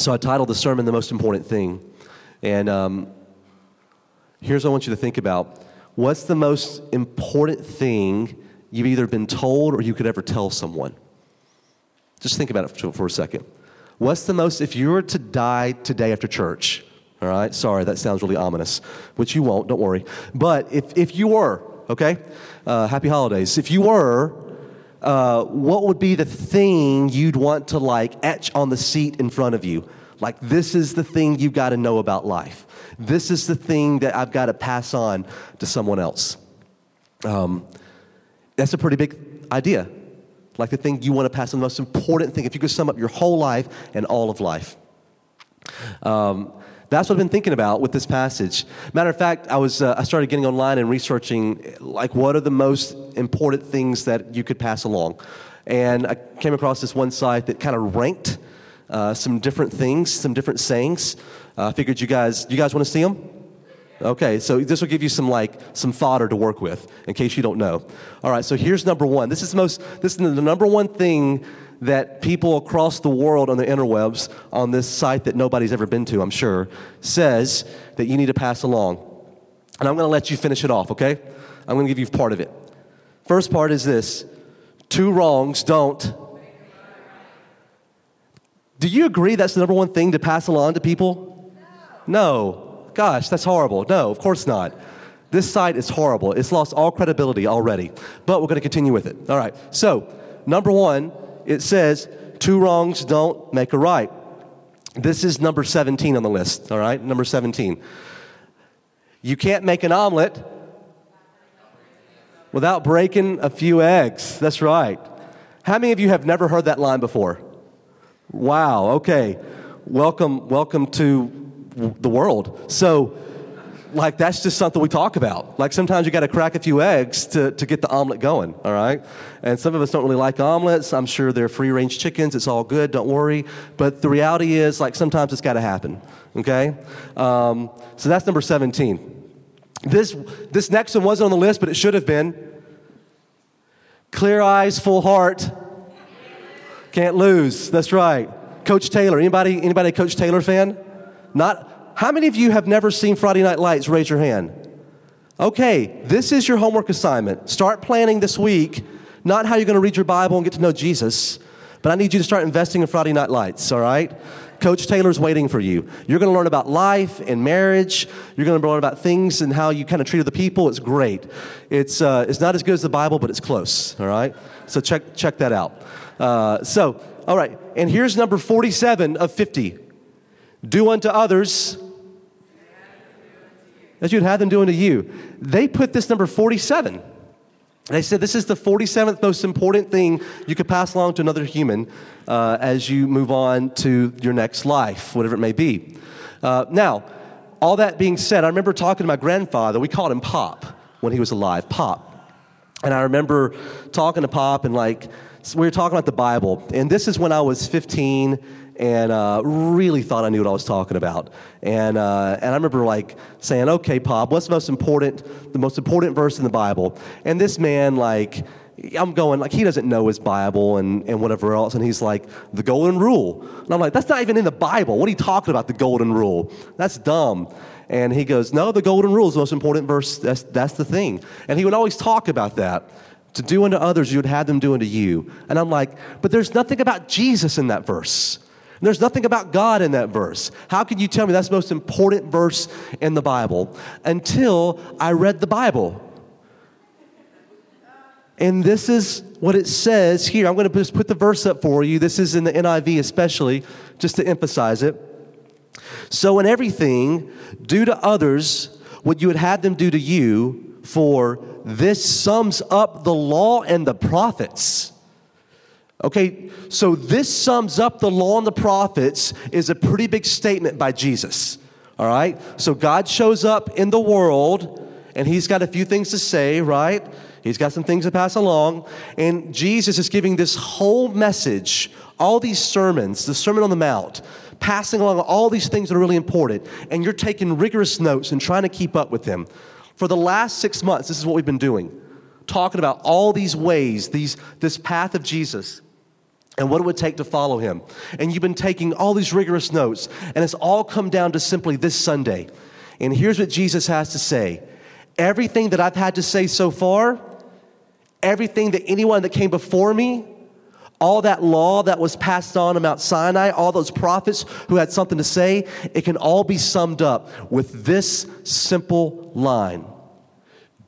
So I titled the sermon The Most Important Thing. And um, here's what I want you to think about What's the most important thing you've either been told or you could ever tell someone? Just think about it for a second. What's the most, if you were to die today after church, all right, sorry, that sounds really ominous, which you won't, don't worry. But if, if you were, okay, uh, happy holidays. If you were, uh, what would be the thing you'd want to like etch on the seat in front of you? Like, this is the thing you've got to know about life. This is the thing that I've got to pass on to someone else. Um, that's a pretty big idea. Like the thing you want to pass on, the most important thing, if you could sum up your whole life and all of life. Um, that's what I've been thinking about with this passage. Matter of fact, I was uh, I started getting online and researching like what are the most important things that you could pass along, and I came across this one site that kind of ranked uh, some different things, some different sayings. Uh, I uh, figured you guys you guys want to see them. Okay, so this will give you some like some fodder to work with in case you don't know. All right, so here's number one. This is most this is the number one thing that people across the world on the interwebs, on this site that nobody's ever been to, I'm sure, says that you need to pass along. And I'm going to let you finish it off, okay? I'm going to give you part of it. First part is this two wrongs don't. Do you agree that's the number one thing to pass along to people? No. Gosh, that's horrible. No, of course not. This site is horrible. It's lost all credibility already. But we're going to continue with it. All right. So, number one, it says, two wrongs don't make a right. This is number 17 on the list, all right? Number 17. You can't make an omelet without breaking a few eggs. That's right. How many of you have never heard that line before? Wow, okay. Welcome, welcome to the world. So, like that's just something we talk about. Like sometimes you got to crack a few eggs to, to get the omelet going, all right? And some of us don't really like omelets. I'm sure they're free range chickens. It's all good, don't worry. But the reality is, like sometimes it's got to happen, okay? Um, so that's number 17. This, this next one wasn't on the list, but it should have been. Clear eyes, full heart. Can't lose. That's right. Coach Taylor. Anybody, anybody Coach Taylor fan? Not how many of you have never seen Friday Night Lights? Raise your hand. Okay, this is your homework assignment. Start planning this week, not how you're going to read your Bible and get to know Jesus, but I need you to start investing in Friday Night Lights, all right? Coach Taylor's waiting for you. You're going to learn about life and marriage. You're going to learn about things and how you kind of treat other people. It's great. It's, uh, it's not as good as the Bible, but it's close, all right? So check, check that out. Uh, so, all right, and here's number 47 of 50 Do unto others as you'd have them doing to you. They put this number 47. They said this is the 47th most important thing you could pass along to another human uh, as you move on to your next life, whatever it may be. Uh, now, all that being said, I remember talking to my grandfather. We called him Pop when he was alive, Pop. And I remember talking to Pop and like, we were talking about the Bible. And this is when I was 15 and uh, really thought I knew what I was talking about. And, uh, and I remember like saying, okay, Pop, what's the most important, the most important verse in the Bible? And this man, like, I'm going, like, he doesn't know his Bible and, and whatever else. And he's like, the golden rule. And I'm like, that's not even in the Bible. What are you talking about, the golden rule? That's dumb. And he goes, no, the golden rule is the most important verse. That's, that's the thing. And he would always talk about that. To do unto others, you would have them do unto you. And I'm like, but there's nothing about Jesus in that verse. There's nothing about God in that verse. How can you tell me that's the most important verse in the Bible? Until I read the Bible. And this is what it says here. I'm going to just put the verse up for you. This is in the NIV, especially, just to emphasize it. So, in everything, do to others what you would have them do to you, for this sums up the law and the prophets. Okay, so this sums up the law and the prophets is a pretty big statement by Jesus. All right? So God shows up in the world and he's got a few things to say, right? He's got some things to pass along. And Jesus is giving this whole message, all these sermons, the Sermon on the Mount, passing along all these things that are really important. And you're taking rigorous notes and trying to keep up with them. For the last six months, this is what we've been doing talking about all these ways, these, this path of Jesus and what it would take to follow him. And you've been taking all these rigorous notes, and it's all come down to simply this Sunday. And here's what Jesus has to say Everything that I've had to say so far, everything that anyone that came before me, all that law that was passed on Mount Sinai, all those prophets who had something to say, it can all be summed up with this simple line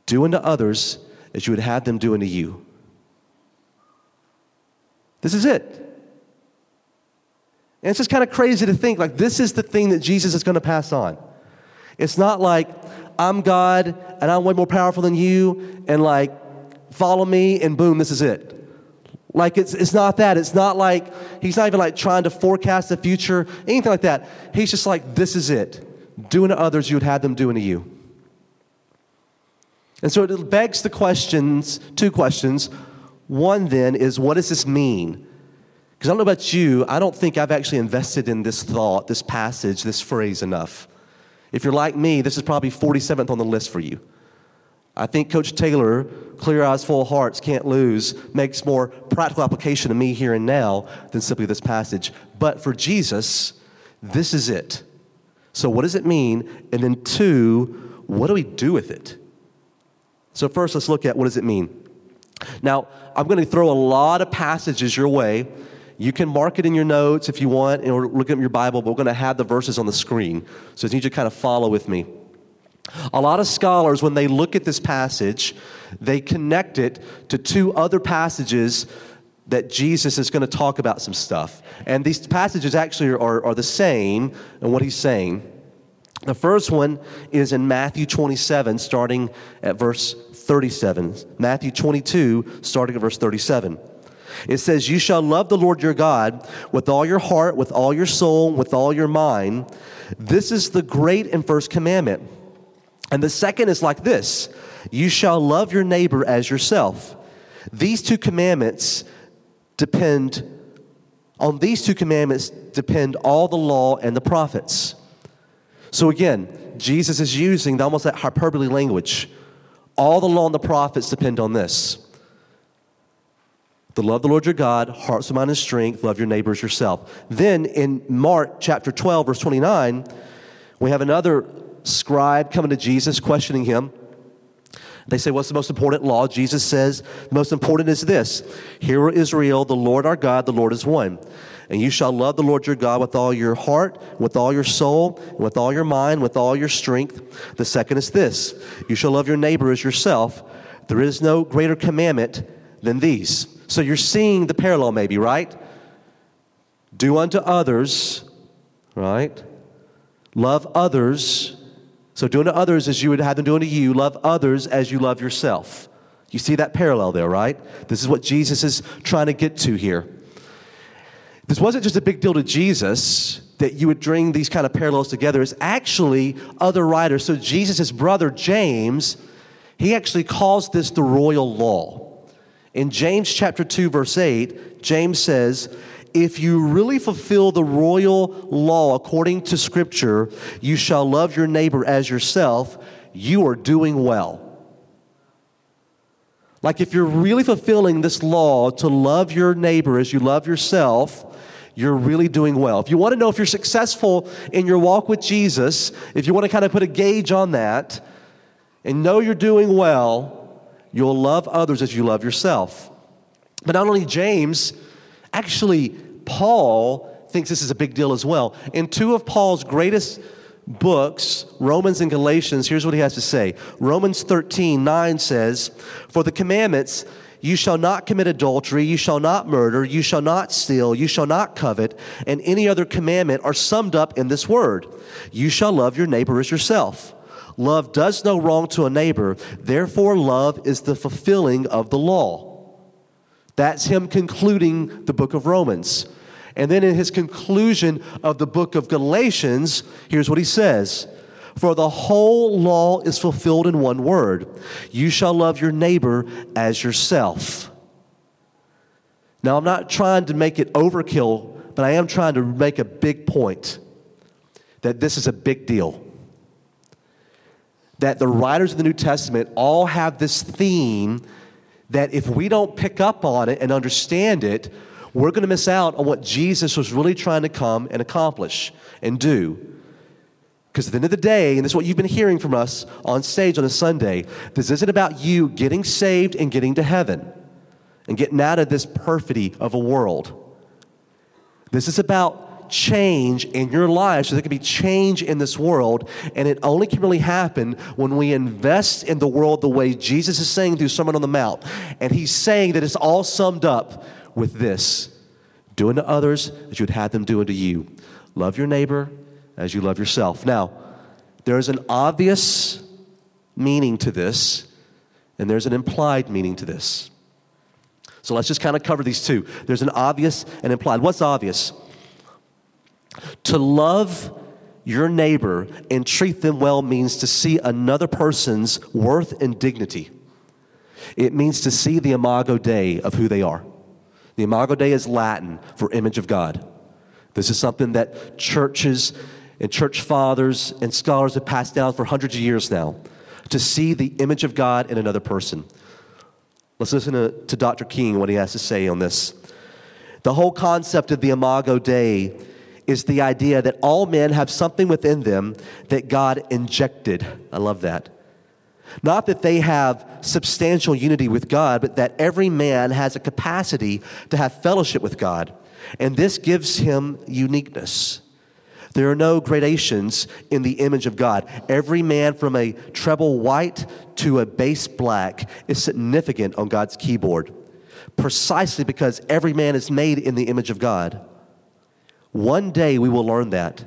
Do unto others as you would have them do unto you. This is it. And it's just kind of crazy to think like this is the thing that Jesus is going to pass on. It's not like I'm God and I'm way more powerful than you and like follow me and boom, this is it. Like it's, it's not that. It's not like he's not even like trying to forecast the future, anything like that. He's just like, this is it. Doing to others you would have them doing to you. And so it begs the questions, two questions. One then is, what does this mean? Because I don't know about you, I don't think I've actually invested in this thought, this passage, this phrase enough. If you're like me, this is probably 47th on the list for you. I think Coach Taylor, Clear Eyes, Full Hearts, Can't Lose, makes more practical application to me here and now than simply this passage. But for Jesus, this is it. So, what does it mean? And then, two, what do we do with it? So, first, let's look at what does it mean. Now, I'm going to throw a lot of passages your way. You can mark it in your notes if you want, or look at your Bible, but we're going to have the verses on the screen. So, I need you to kind of follow with me. A lot of scholars, when they look at this passage, they connect it to two other passages that Jesus is going to talk about some stuff. And these passages actually are, are the same in what he's saying. The first one is in Matthew 27, starting at verse 37. Matthew 22, starting at verse 37. It says, You shall love the Lord your God with all your heart, with all your soul, with all your mind. This is the great and first commandment. And the second is like this You shall love your neighbor as yourself. These two commandments depend, on these two commandments depend all the law and the prophets. So again, Jesus is using almost that hyperbole language. All the law and the prophets depend on this. The love of the Lord your God, hearts, mind, and strength, love your neighbors yourself. Then in Mark chapter 12, verse 29, we have another scribe coming to Jesus, questioning him. They say, What's the most important law? Jesus says, The most important is this Hear, Israel, the Lord our God, the Lord is one. And you shall love the Lord your God with all your heart, with all your soul, with all your mind, with all your strength. The second is this You shall love your neighbor as yourself. There is no greater commandment than these. So you're seeing the parallel, maybe, right? Do unto others, right? Love others so, doing to others as you would have them doing to you, love others as you love yourself. You see that parallel there, right? This is what Jesus is trying to get to here. This wasn't just a big deal to Jesus that you would bring these kind of parallels together. It's actually other writers. So, Jesus' brother James, he actually calls this the royal law. In James chapter 2, verse 8, James says, if you really fulfill the royal law according to Scripture, you shall love your neighbor as yourself, you are doing well. Like if you're really fulfilling this law to love your neighbor as you love yourself, you're really doing well. If you want to know if you're successful in your walk with Jesus, if you want to kind of put a gauge on that and know you're doing well, you'll love others as you love yourself. But not only James, Actually, Paul thinks this is a big deal as well. In two of Paul's greatest books, Romans and Galatians, here's what he has to say. Romans 13, 9 says, For the commandments, you shall not commit adultery, you shall not murder, you shall not steal, you shall not covet, and any other commandment are summed up in this word You shall love your neighbor as yourself. Love does no wrong to a neighbor, therefore, love is the fulfilling of the law. That's him concluding the book of Romans. And then in his conclusion of the book of Galatians, here's what he says For the whole law is fulfilled in one word you shall love your neighbor as yourself. Now, I'm not trying to make it overkill, but I am trying to make a big point that this is a big deal. That the writers of the New Testament all have this theme that if we don't pick up on it and understand it, we're going to miss out on what Jesus was really trying to come and accomplish and do. Because at the end of the day, and this is what you've been hearing from us on stage on a Sunday, this isn't about you getting saved and getting to heaven and getting out of this perfidy of a world. This is about change in your life so there can be change in this world. And it only can really happen when we invest in the world the way Jesus is saying through Sermon on the Mount. And he's saying that it's all summed up with this do unto others as you would have them do unto you. Love your neighbor as you love yourself. Now, there is an obvious meaning to this, and there's an implied meaning to this. So let's just kind of cover these two. There's an obvious and implied. What's obvious? To love your neighbor and treat them well means to see another person's worth and dignity. It means to see the imago Dei of who they are. The Imago Dei is Latin for image of God. This is something that churches and church fathers and scholars have passed down for hundreds of years now to see the image of God in another person. Let's listen to, to Dr. King, what he has to say on this. The whole concept of the Imago Dei is the idea that all men have something within them that God injected. I love that. Not that they have substantial unity with God, but that every man has a capacity to have fellowship with God. And this gives him uniqueness. There are no gradations in the image of God. Every man from a treble white to a bass black is significant on God's keyboard, precisely because every man is made in the image of God. One day we will learn that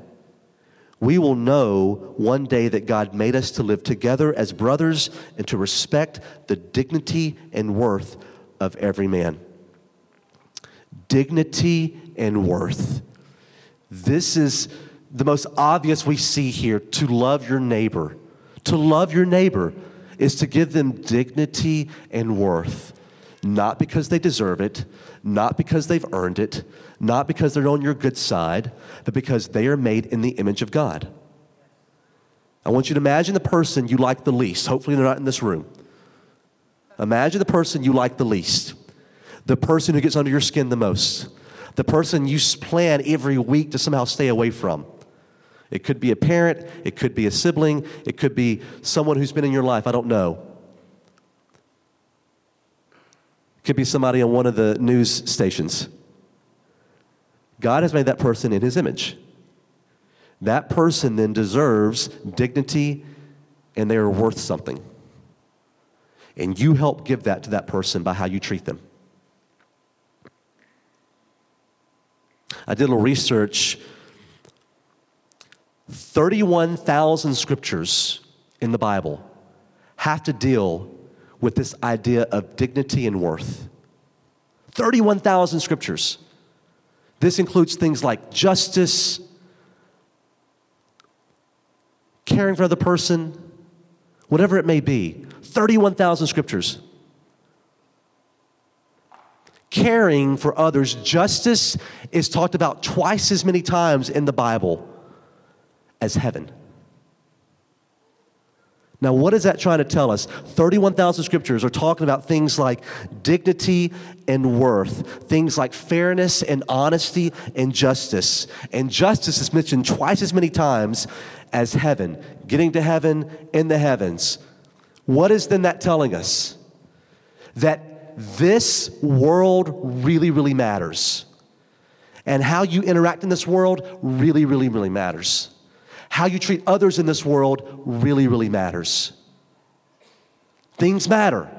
we will know one day that God made us to live together as brothers and to respect the dignity and worth of every man. Dignity and worth. This is the most obvious we see here to love your neighbor. To love your neighbor is to give them dignity and worth, not because they deserve it, not because they've earned it, not because they're on your good side, but because they are made in the image of God. I want you to imagine the person you like the least. Hopefully, they're not in this room. Imagine the person you like the least, the person who gets under your skin the most, the person you plan every week to somehow stay away from. It could be a parent, it could be a sibling, it could be someone who's been in your life. I don't know. It could be somebody on one of the news stations. God has made that person in his image. That person then deserves dignity and they are worth something. And you help give that to that person by how you treat them. I did a little research. 31,000 scriptures in the Bible have to deal with this idea of dignity and worth. 31,000 scriptures. This includes things like justice, caring for the person, whatever it may be. 31,000 scriptures. Caring for others, justice is talked about twice as many times in the Bible as heaven. Now, what is that trying to tell us? 31,000 scriptures are talking about things like dignity and worth, things like fairness and honesty and justice. And justice is mentioned twice as many times as heaven, getting to heaven in the heavens. What is then that telling us? That this world really, really matters. And how you interact in this world really, really, really matters how you treat others in this world really, really matters. Things matter.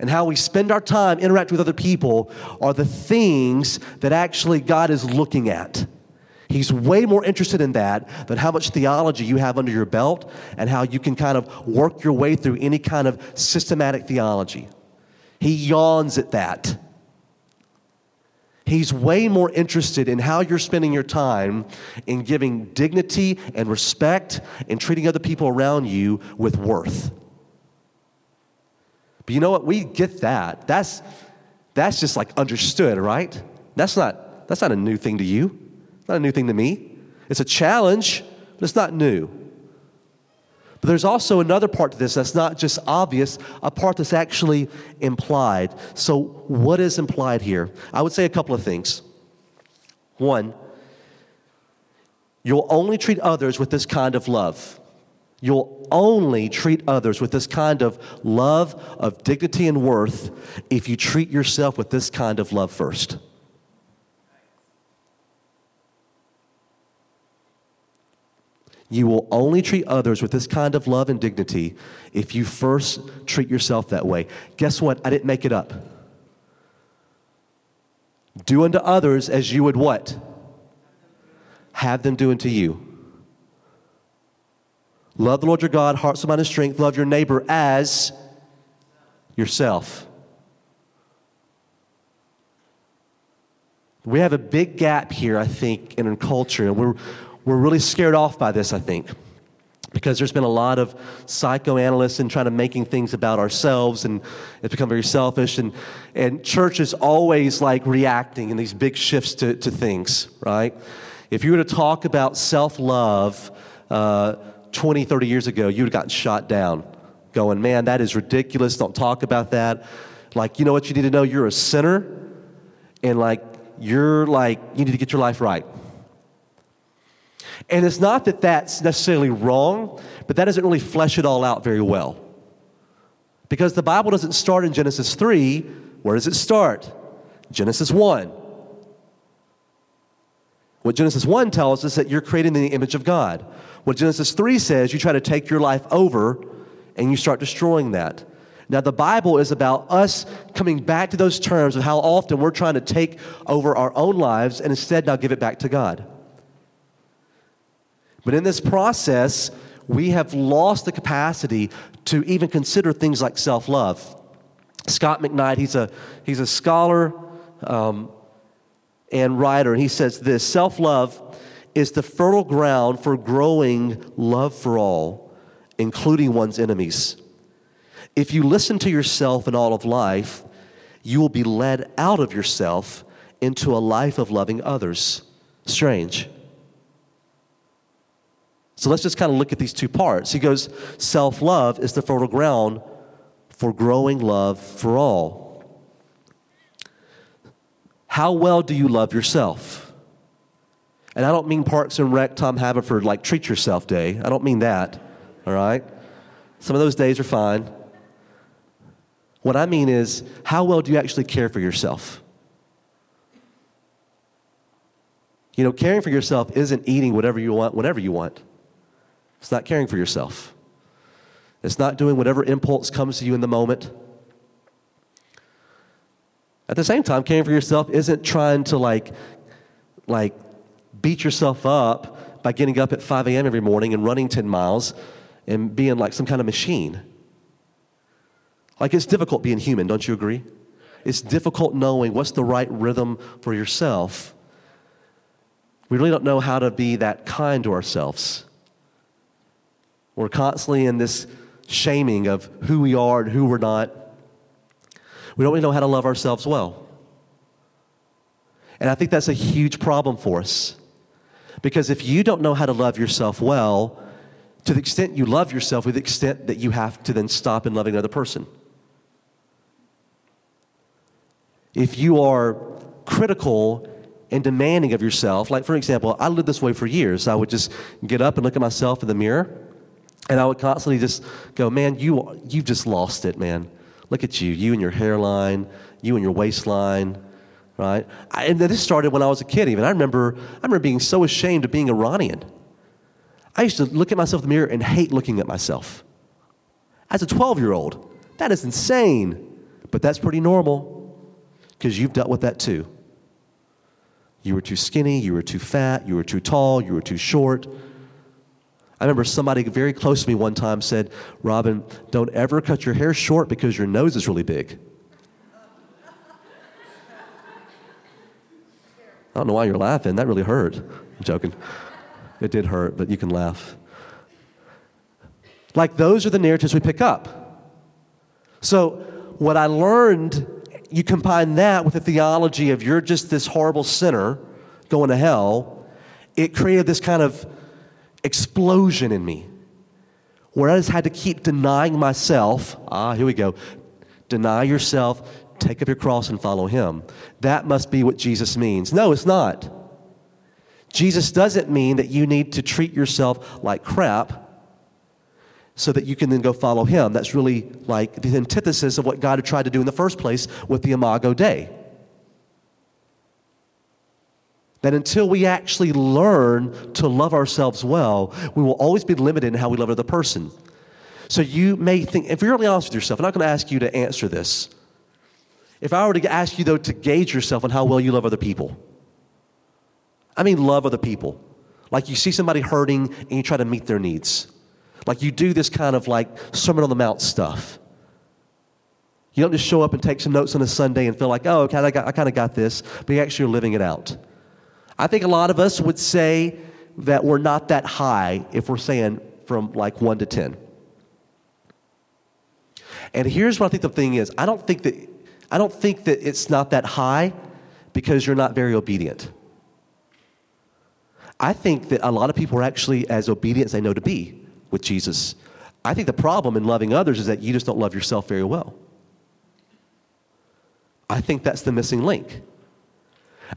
And how we spend our time interacting with other people are the things that actually God is looking at. He's way more interested in that than how much theology you have under your belt and how you can kind of work your way through any kind of systematic theology. He yawns at that. He's way more interested in how you're spending your time in giving dignity and respect and treating other people around you with worth. But you know what? We get that. That's, that's just like understood, right? That's not, that's not a new thing to you. It's not a new thing to me. It's a challenge, but it's not new. But there's also another part to this that's not just obvious, a part that's actually implied. So, what is implied here? I would say a couple of things. One, you'll only treat others with this kind of love. You'll only treat others with this kind of love, of dignity and worth, if you treat yourself with this kind of love first. You will only treat others with this kind of love and dignity if you first treat yourself that way. Guess what? I didn't make it up. Do unto others as you would what? Have them do unto you. Love the Lord your God, heart, soul, mind, and strength. Love your neighbor as yourself. We have a big gap here, I think, in our culture, and we're, we're really scared off by this, I think, because there's been a lot of psychoanalysts and trying to making things about ourselves, and it's become very selfish. And, and church is always like reacting in these big shifts to, to things, right? If you were to talk about self love, uh, 20, 30 years ago, you would have gotten shot down, going, man, that is ridiculous. Don't talk about that. Like, you know what you need to know? You're a sinner, and like, you're like, you need to get your life right. And it's not that that's necessarily wrong, but that doesn't really flesh it all out very well. Because the Bible doesn't start in Genesis 3. Where does it start? Genesis 1. What Genesis 1 tells us is that you're created in the image of God. What Genesis 3 says, you try to take your life over and you start destroying that. Now, the Bible is about us coming back to those terms of how often we're trying to take over our own lives and instead now give it back to God. But in this process, we have lost the capacity to even consider things like self love. Scot McKnight, he's a, he's a scholar um, and writer, and he says this self love is the fertile ground for growing love for all, including one's enemies. If you listen to yourself in all of life, you will be led out of yourself into a life of loving others. Strange. So let's just kind of look at these two parts. He goes, Self love is the fertile ground for growing love for all. How well do you love yourself? And I don't mean Parks and Rec, Tom Haverford, like treat yourself day. I don't mean that, all right? Some of those days are fine. What I mean is, how well do you actually care for yourself? You know, caring for yourself isn't eating whatever you want whenever you want. It's not caring for yourself. It's not doing whatever impulse comes to you in the moment. At the same time, caring for yourself isn't trying to like, like beat yourself up by getting up at 5 a.m. every morning and running 10 miles and being like some kind of machine. Like it's difficult being human, don't you agree? It's difficult knowing what's the right rhythm for yourself. We really don't know how to be that kind to ourselves. We're constantly in this shaming of who we are and who we're not. We don't really know how to love ourselves well. And I think that's a huge problem for us. Because if you don't know how to love yourself well, to the extent you love yourself, with the extent that you have to then stop in loving another person. If you are critical and demanding of yourself, like for example, I lived this way for years. I would just get up and look at myself in the mirror, and I would constantly just go, "Man, you you've just lost it, man. Look at you, you and your hairline, you and your waistline." right? I, and this started when I was a kid. Even I remember, I remember being so ashamed of being Iranian. I used to look at myself in the mirror and hate looking at myself. As a 12 year old, that is insane, but that's pretty normal because you've dealt with that too. You were too skinny, you were too fat, you were too tall, you were too short. I remember somebody very close to me one time said, Robin, don't ever cut your hair short because your nose is really big. I don't know why you're laughing. That really hurt. I'm joking. It did hurt, but you can laugh. Like those are the narratives we pick up. So, what I learned, you combine that with the theology of you're just this horrible sinner going to hell, it created this kind of explosion in me where I just had to keep denying myself. Ah, here we go. Deny yourself, take up your cross, and follow him. That must be what Jesus means. No, it's not. Jesus doesn't mean that you need to treat yourself like crap so that you can then go follow him. That's really like the antithesis of what God had tried to do in the first place with the Imago Dei. That until we actually learn to love ourselves well, we will always be limited in how we love another person. So you may think, if you're really honest with yourself, I'm not going to ask you to answer this. If I were to ask you, though, to gauge yourself on how well you love other people, I mean, love other people. Like you see somebody hurting and you try to meet their needs. Like you do this kind of like Sermon on the Mount stuff. You don't just show up and take some notes on a Sunday and feel like, oh, okay, I, got, I kind of got this, but you actually are living it out. I think a lot of us would say that we're not that high if we're saying from like 1 to 10. And here's what I think the thing is I don't think that, I don't think that it's not that high because you're not very obedient. I think that a lot of people are actually as obedient as they know to be with Jesus. I think the problem in loving others is that you just don't love yourself very well. I think that's the missing link.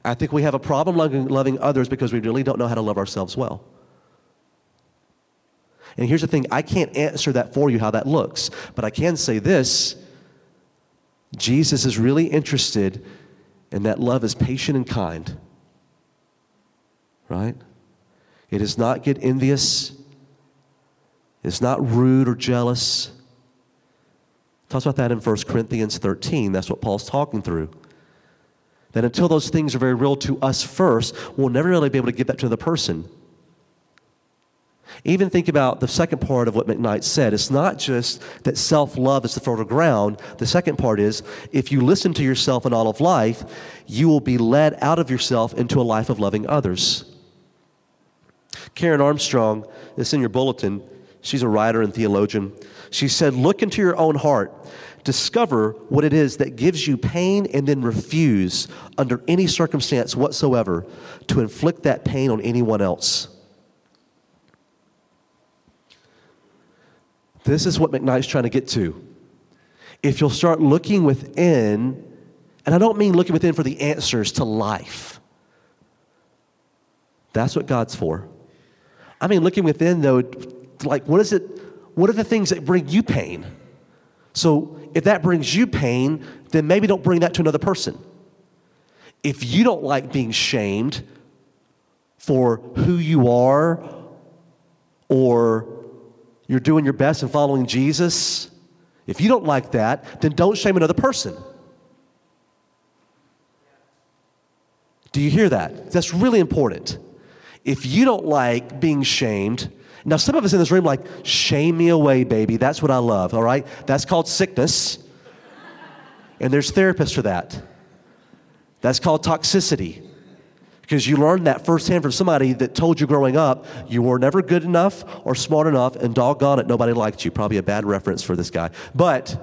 I think we have a problem loving, others because we really don't know how to love ourselves well. And here's the thing I can't answer that for you how that looks, but I can say this Jesus is really interested in that love is patient and kind. Right? It does not get envious. It's not rude or jealous. Talks about that in 1 Corinthians 13. That's what Paul's talking through. That until those things are very real to us first, we'll never really be able to give that to the person. Even think about the second part of what McKnight said. It's not just that self love is the fertile ground. The second part is if you listen to yourself in all of life, you will be led out of yourself into a life of loving others. Karen Armstrong, it's in your bulletin, she's a writer and theologian. She said, Look into your own heart discover what it is that gives you pain and then refuse under any circumstance whatsoever to inflict that pain on anyone else. This is what McKnight's trying to get to. If you'll start looking within, and I don't mean looking within for the answers to life, that's what God's for. I mean looking within, though, like what is it? What are the things that bring you pain? So if that brings you pain, then maybe don't bring that to another person. If you don't like being shamed for who you are, or you're doing your best and following Jesus, if you don't like that, then don't shame another person. Do you hear that? That's really important. If you don't like being shamed, now, some of us in this room, like, shame me away, baby. That's what I love, all right? That's called sickness. And there's therapists for that. That's called toxicity. Because you learned that firsthand from somebody that told you growing up you were never good enough or smart enough, and doggone it, nobody liked you. Probably a bad reference for this guy. But,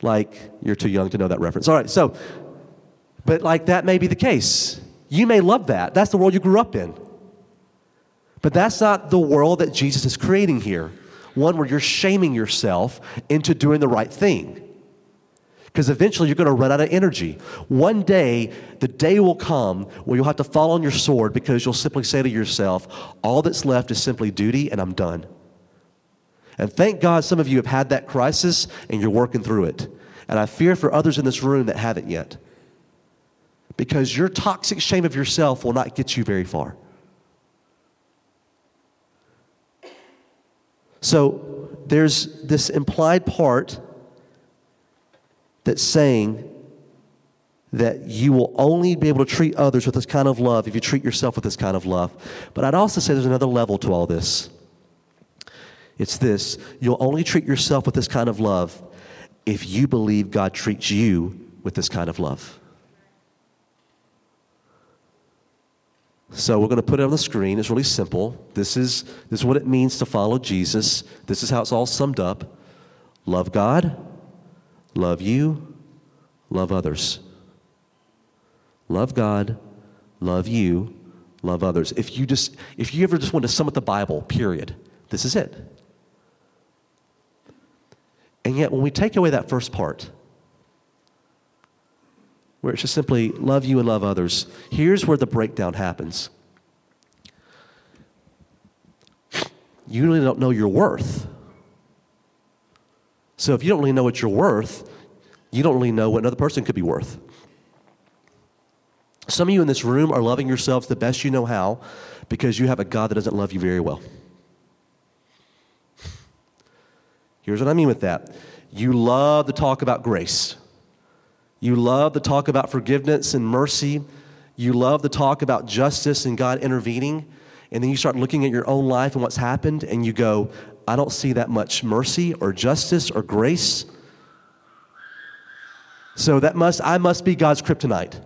like, you're too young to know that reference. All right, so, but like that may be the case. You may love that. That's the world you grew up in. But that's not the world that Jesus is creating here. One where you're shaming yourself into doing the right thing. Because eventually you're going to run out of energy. One day, the day will come where you'll have to fall on your sword because you'll simply say to yourself, All that's left is simply duty, and I'm done. And thank God some of you have had that crisis and you're working through it. And I fear for others in this room that haven't yet. Because your toxic shame of yourself will not get you very far. So there's this implied part that's saying that you will only be able to treat others with this kind of love if you treat yourself with this kind of love. But I'd also say there's another level to all this. It's this you'll only treat yourself with this kind of love if you believe God treats you with this kind of love. So we're going to put it on the screen. It's really simple. This is, this is what it means to follow Jesus. This is how it's all summed up. Love God, love you, love others. Love God, love you, love others. If you just if you ever just want to sum up the Bible, period, this is it. And yet, when we take away that first part, where it's just simply love you and love others, here's where the breakdown happens. You really don't know your worth. So if you don't really know what you're worth, you don't really know what another person could be worth. Some of you in this room are loving yourselves the best you know how because you have a God that doesn't love you very well. Here's what I mean with that you love to talk about grace, you love to talk about forgiveness and mercy, you love to talk about justice and God intervening. And then you start looking at your own life and what's happened, and you go, I don't see that much mercy or justice or grace. So that must, I must be God's kryptonite.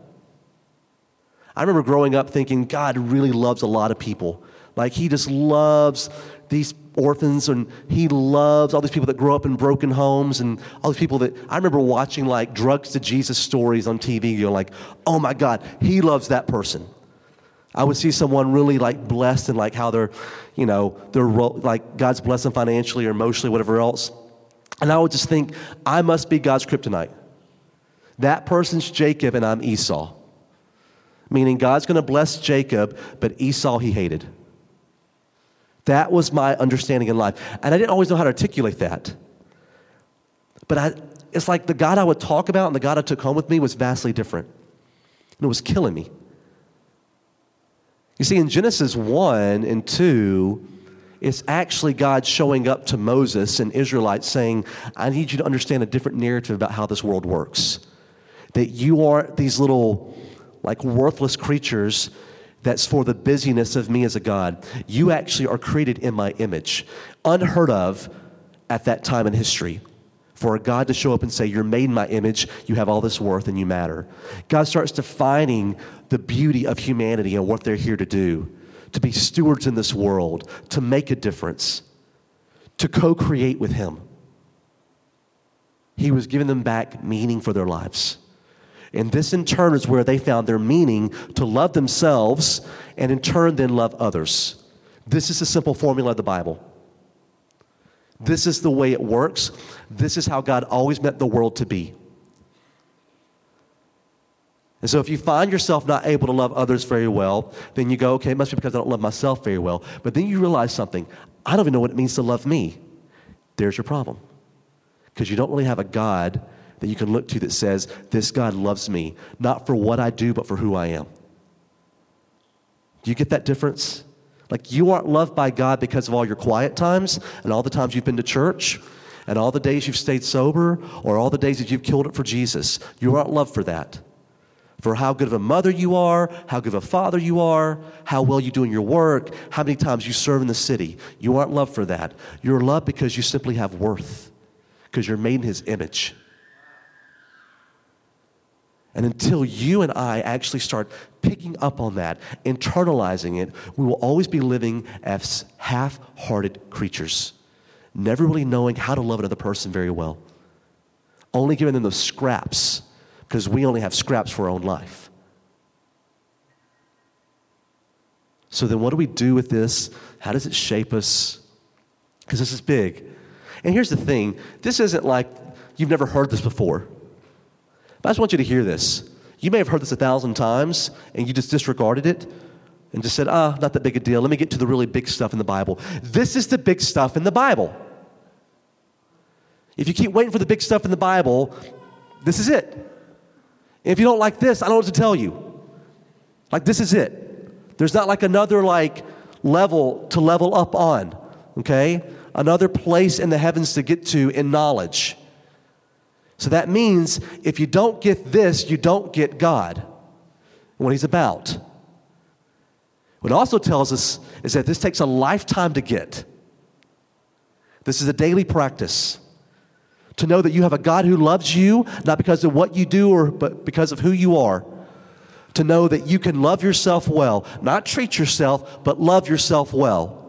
I remember growing up thinking God really loves a lot of people. Like he just loves these orphans and he loves all these people that grow up in broken homes and all these people that I remember watching like drugs to Jesus stories on TV. You're like, oh my God, he loves that person. I would see someone really like blessed and like how they're, you know, they're like God's blessed them financially or emotionally, whatever else. And I would just think, I must be God's kryptonite. That person's Jacob and I'm Esau. Meaning God's going to bless Jacob, but Esau he hated. That was my understanding in life. And I didn't always know how to articulate that. But I, it's like the God I would talk about and the God I took home with me was vastly different. And it was killing me. You see, in Genesis 1 and 2, it's actually God showing up to Moses and Israelites saying, I need you to understand a different narrative about how this world works. That you aren't these little, like, worthless creatures that's for the busyness of me as a God. You actually are created in my image, unheard of at that time in history for a God to show up and say, You're made in my image, you have all this worth, and you matter. God starts defining the beauty of humanity and what they're here to do to be stewards in this world, to make a difference, to co create with Him. He was giving them back meaning for their lives. And this, in turn, is where they found their meaning to love themselves and, in turn, then love others. This is the simple formula of the Bible. This is the way it works. This is how God always meant the world to be. And so if you find yourself not able to love others very well, then you go, okay, it must be because I don't love myself very well. But then you realize something I don't even know what it means to love me. There's your problem. Because you don't really have a God that you can look to that says, This God loves me, not for what I do, but for who I am. Do you get that difference? Like you aren't loved by God because of all your quiet times and all the times you've been to church and all the days you've stayed sober or all the days that you've killed it for Jesus. You aren't loved for that. For how good of a mother you are, how good of a father you are, how well you do in your work, how many times you serve in the city. You aren't loved for that. You're loved because you simply have worth, because you're made in His image. And until you and I actually start picking up on that, internalizing it, we will always be living as half hearted creatures, never really knowing how to love another person very well, only giving them the scraps because we only have scraps for our own life. So then, what do we do with this? How does it shape us? Because this is big. And here's the thing this isn't like you've never heard this before. But I just want you to hear this. You may have heard this a thousand times and you just disregarded it and just said, ah, not that big a deal. Let me get to the really big stuff in the Bible. This is the big stuff in the Bible. If you keep waiting for the big stuff in the Bible, this is it. if you don't like this, I don't know what to tell you. Like, this is it. There's not like another, like, level to level up on, okay? Another place in the heavens to get to in knowledge. So that means if you don't get this, you don't get God what He's about. What it also tells us is that this takes a lifetime to get. This is a daily practice. To know that you have a God who loves you, not because of what you do, or, but because of who you are. To know that you can love yourself well, not treat yourself, but love yourself well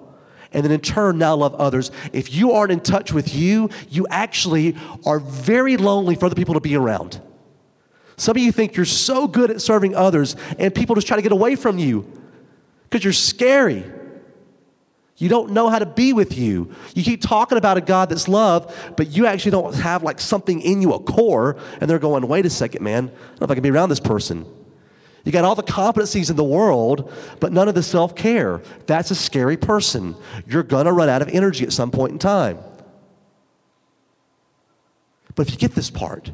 and then in turn now love others. If you aren't in touch with you, you actually are very lonely for other people to be around. Some of you think you're so good at serving others, and people just try to get away from you because you're scary. You don't know how to be with you. You keep talking about a God that's love, but you actually don't have like something in you, a core, and they're going, wait a second, man. I don't know if I can be around this person. You got all the competencies in the world, but none of the self care. That's a scary person. You're going to run out of energy at some point in time. But if you get this part,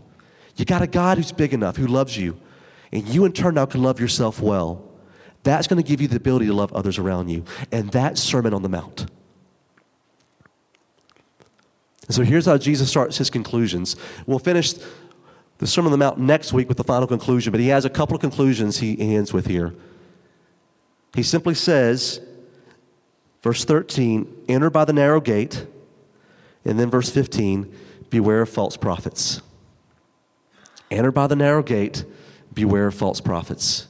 you got a God who's big enough, who loves you, and you in turn now can love yourself well. That's going to give you the ability to love others around you. And that's Sermon on the Mount. And so here's how Jesus starts his conclusions. We'll finish the Sermon on the Mount next week with the final conclusion, but he has a couple of conclusions he ends with here. He simply says, verse 13, enter by the narrow gate. And then verse 15, beware of false prophets. Enter by the narrow gate, beware of false prophets.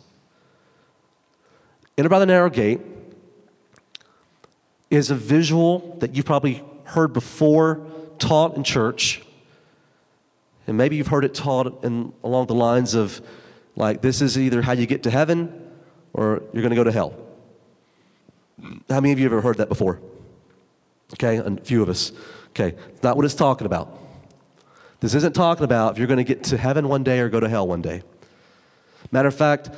Enter by the narrow gate is a visual that you've probably heard before taught in church. And maybe you've heard it taught in, along the lines of, like, this is either how you get to heaven or you're going to go to hell. How many of you have ever heard that before? Okay, a few of us. Okay, not what it's talking about. This isn't talking about if you're going to get to heaven one day or go to hell one day. Matter of fact,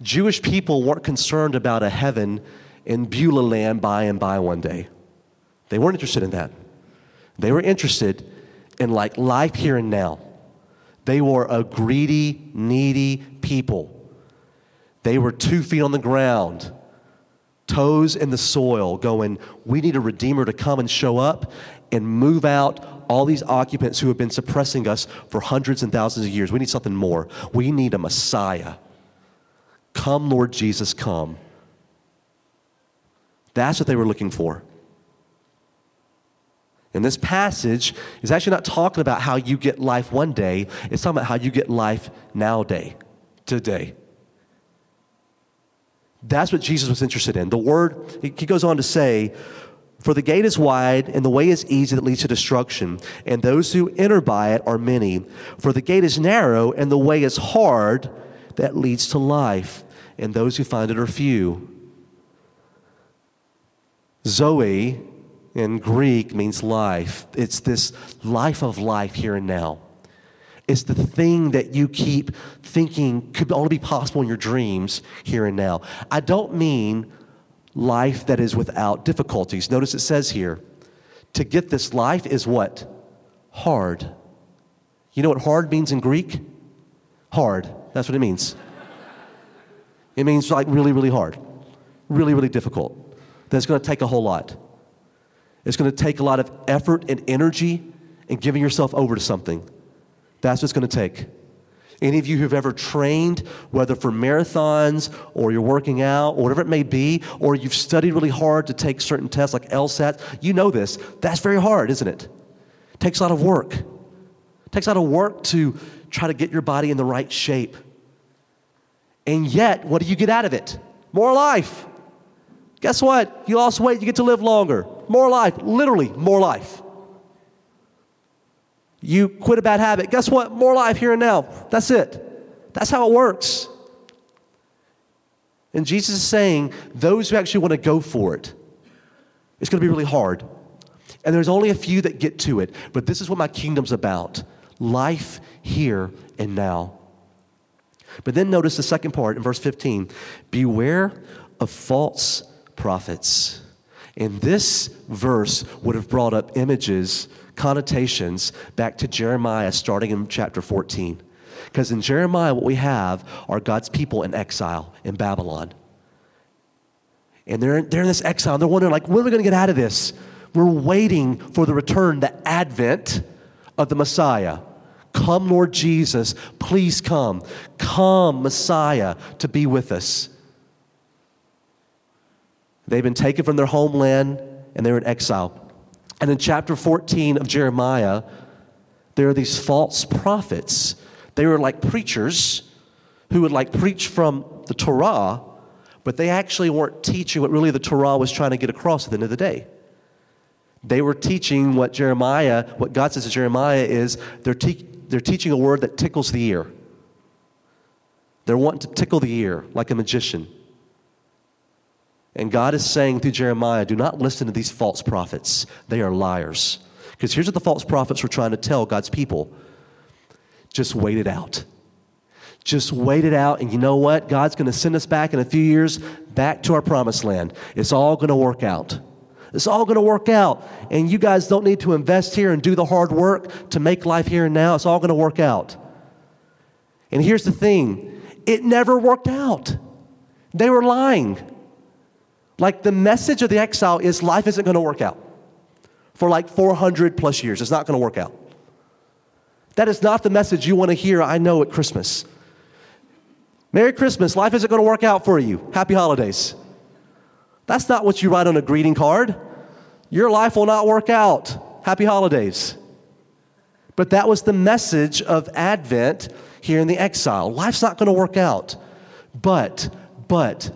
Jewish people weren't concerned about a heaven in Beulah land by and by one day. They weren't interested in that. They were interested in like life here and now. They were a greedy, needy people. They were two feet on the ground, toes in the soil, going, We need a redeemer to come and show up and move out all these occupants who have been suppressing us for hundreds and thousands of years. We need something more. We need a Messiah. Come, Lord Jesus, come. That's what they were looking for. And this passage is actually not talking about how you get life one day, it's talking about how you get life nowadays, today. That's what Jesus was interested in. The word, he goes on to say, for the gate is wide, and the way is easy that leads to destruction, and those who enter by it are many. For the gate is narrow, and the way is hard that leads to life, and those who find it are few. Zoe in Greek means life. It's this life of life here and now. It's the thing that you keep thinking could only be possible in your dreams here and now. I don't mean life that is without difficulties. Notice it says here, to get this life is what? Hard. You know what hard means in Greek? Hard. That's what it means. It means like really, really hard, really, really difficult. That's going to take a whole lot. It's going to take a lot of effort and energy and giving yourself over to something. That's what it's going to take. Any of you who've ever trained, whether for marathons or you're working out or whatever it may be, or you've studied really hard to take certain tests like LSAT, you know this. That's very hard, isn't it? it takes a lot of work. It takes a lot of work to try to get your body in the right shape. And yet, what do you get out of it? More life. Guess what? You lost weight, you get to live longer. More life, literally, more life. You quit a bad habit. Guess what? More life here and now. That's it. That's how it works. And Jesus is saying, those who actually want to go for it, it's going to be really hard. And there's only a few that get to it. But this is what my kingdom's about life here and now. But then notice the second part in verse 15 beware of false prophets. And this verse would have brought up images connotations back to Jeremiah starting in chapter 14. Because in Jeremiah, what we have are God's people in exile in Babylon. And they're, they're in this exile, they're wondering, like, when are we going to get out of this? We're waiting for the return, the advent of the Messiah. Come, Lord Jesus, please come. Come, Messiah, to be with us. They've been taken from their homeland and they're in exile. And in chapter 14 of Jeremiah, there are these false prophets. They were like preachers who would like preach from the Torah, but they actually weren't teaching what really the Torah was trying to get across at the end of the day. They were teaching what Jeremiah, what God says to Jeremiah is they're, te- they're teaching a word that tickles the ear. They're wanting to tickle the ear like a magician. And God is saying through Jeremiah, do not listen to these false prophets. They are liars. Because here's what the false prophets were trying to tell God's people just wait it out. Just wait it out. And you know what? God's going to send us back in a few years back to our promised land. It's all going to work out. It's all going to work out. And you guys don't need to invest here and do the hard work to make life here and now. It's all going to work out. And here's the thing it never worked out. They were lying. Like the message of the exile is life isn't going to work out for like 400 plus years. It's not going to work out. That is not the message you want to hear, I know, at Christmas. Merry Christmas. Life isn't going to work out for you. Happy holidays. That's not what you write on a greeting card. Your life will not work out. Happy holidays. But that was the message of Advent here in the exile. Life's not going to work out. But, but,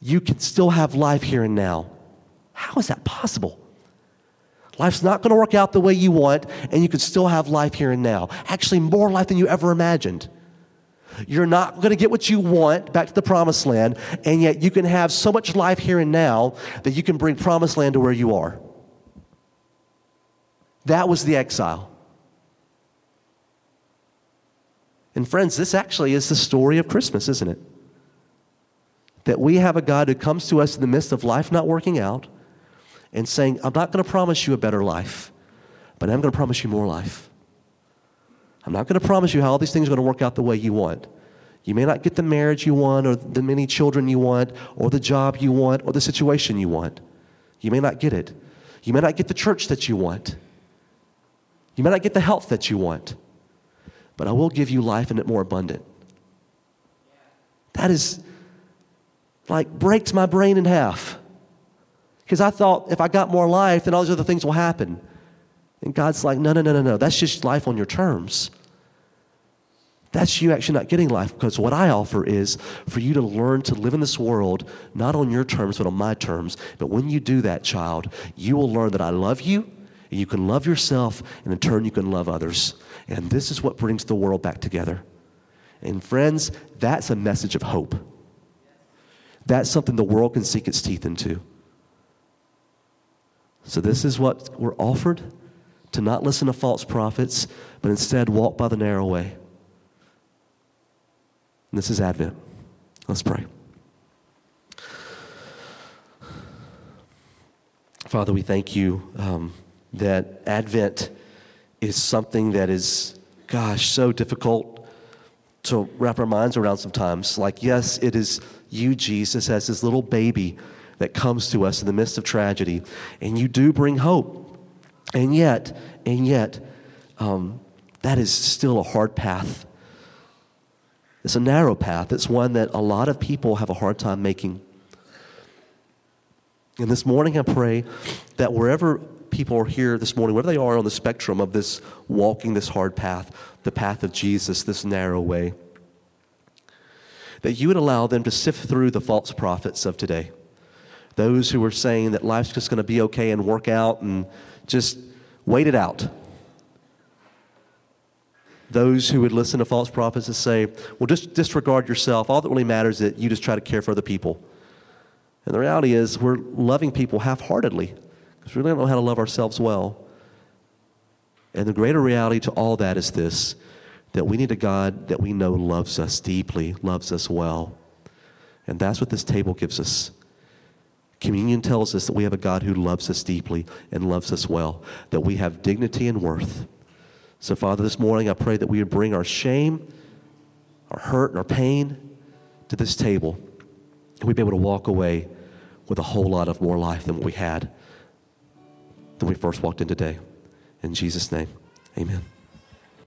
you can still have life here and now. How is that possible? Life's not going to work out the way you want, and you can still have life here and now. Actually, more life than you ever imagined. You're not going to get what you want back to the promised land, and yet you can have so much life here and now that you can bring promised land to where you are. That was the exile. And friends, this actually is the story of Christmas, isn't it? That we have a God who comes to us in the midst of life not working out and saying, I'm not going to promise you a better life, but I'm going to promise you more life. I'm not going to promise you how all these things are going to work out the way you want. You may not get the marriage you want, or the many children you want, or the job you want, or the situation you want. You may not get it. You may not get the church that you want. You may not get the health that you want. But I will give you life and it more abundant. That is like breaks my brain in half. Because I thought if I got more life, then all these other things will happen. And God's like, no, no, no, no, no. That's just life on your terms. That's you actually not getting life because what I offer is for you to learn to live in this world, not on your terms, but on my terms. But when you do that, child, you will learn that I love you, and you can love yourself, and in turn, you can love others. And this is what brings the world back together. And friends, that's a message of hope. That's something the world can sink its teeth into. So, this is what we're offered to not listen to false prophets, but instead walk by the narrow way. And this is Advent. Let's pray. Father, we thank you um, that Advent is something that is, gosh, so difficult to wrap our minds around sometimes. Like, yes, it is you, Jesus, as this little baby that comes to us in the midst of tragedy, and you do bring hope. And yet, and yet, um, that is still a hard path. It's a narrow path. It's one that a lot of people have a hard time making. And this morning, I pray that wherever people are here this morning, wherever they are on the spectrum of this walking this hard path, the path of Jesus, this narrow way, that you would allow them to sift through the false prophets of today. Those who are saying that life's just going to be okay and work out and just wait it out. Those who would listen to false prophets and say, well, just disregard yourself. All that really matters is that you just try to care for other people. And the reality is, we're loving people half heartedly because we really don't know how to love ourselves well. And the greater reality to all that is this that we need a God that we know loves us deeply, loves us well. And that's what this table gives us. Communion tells us that we have a God who loves us deeply and loves us well, that we have dignity and worth. So, Father, this morning I pray that we would bring our shame, our hurt, and our pain to this table, and we'd be able to walk away with a whole lot of more life than what we had when we first walked in today. In Jesus' name, amen.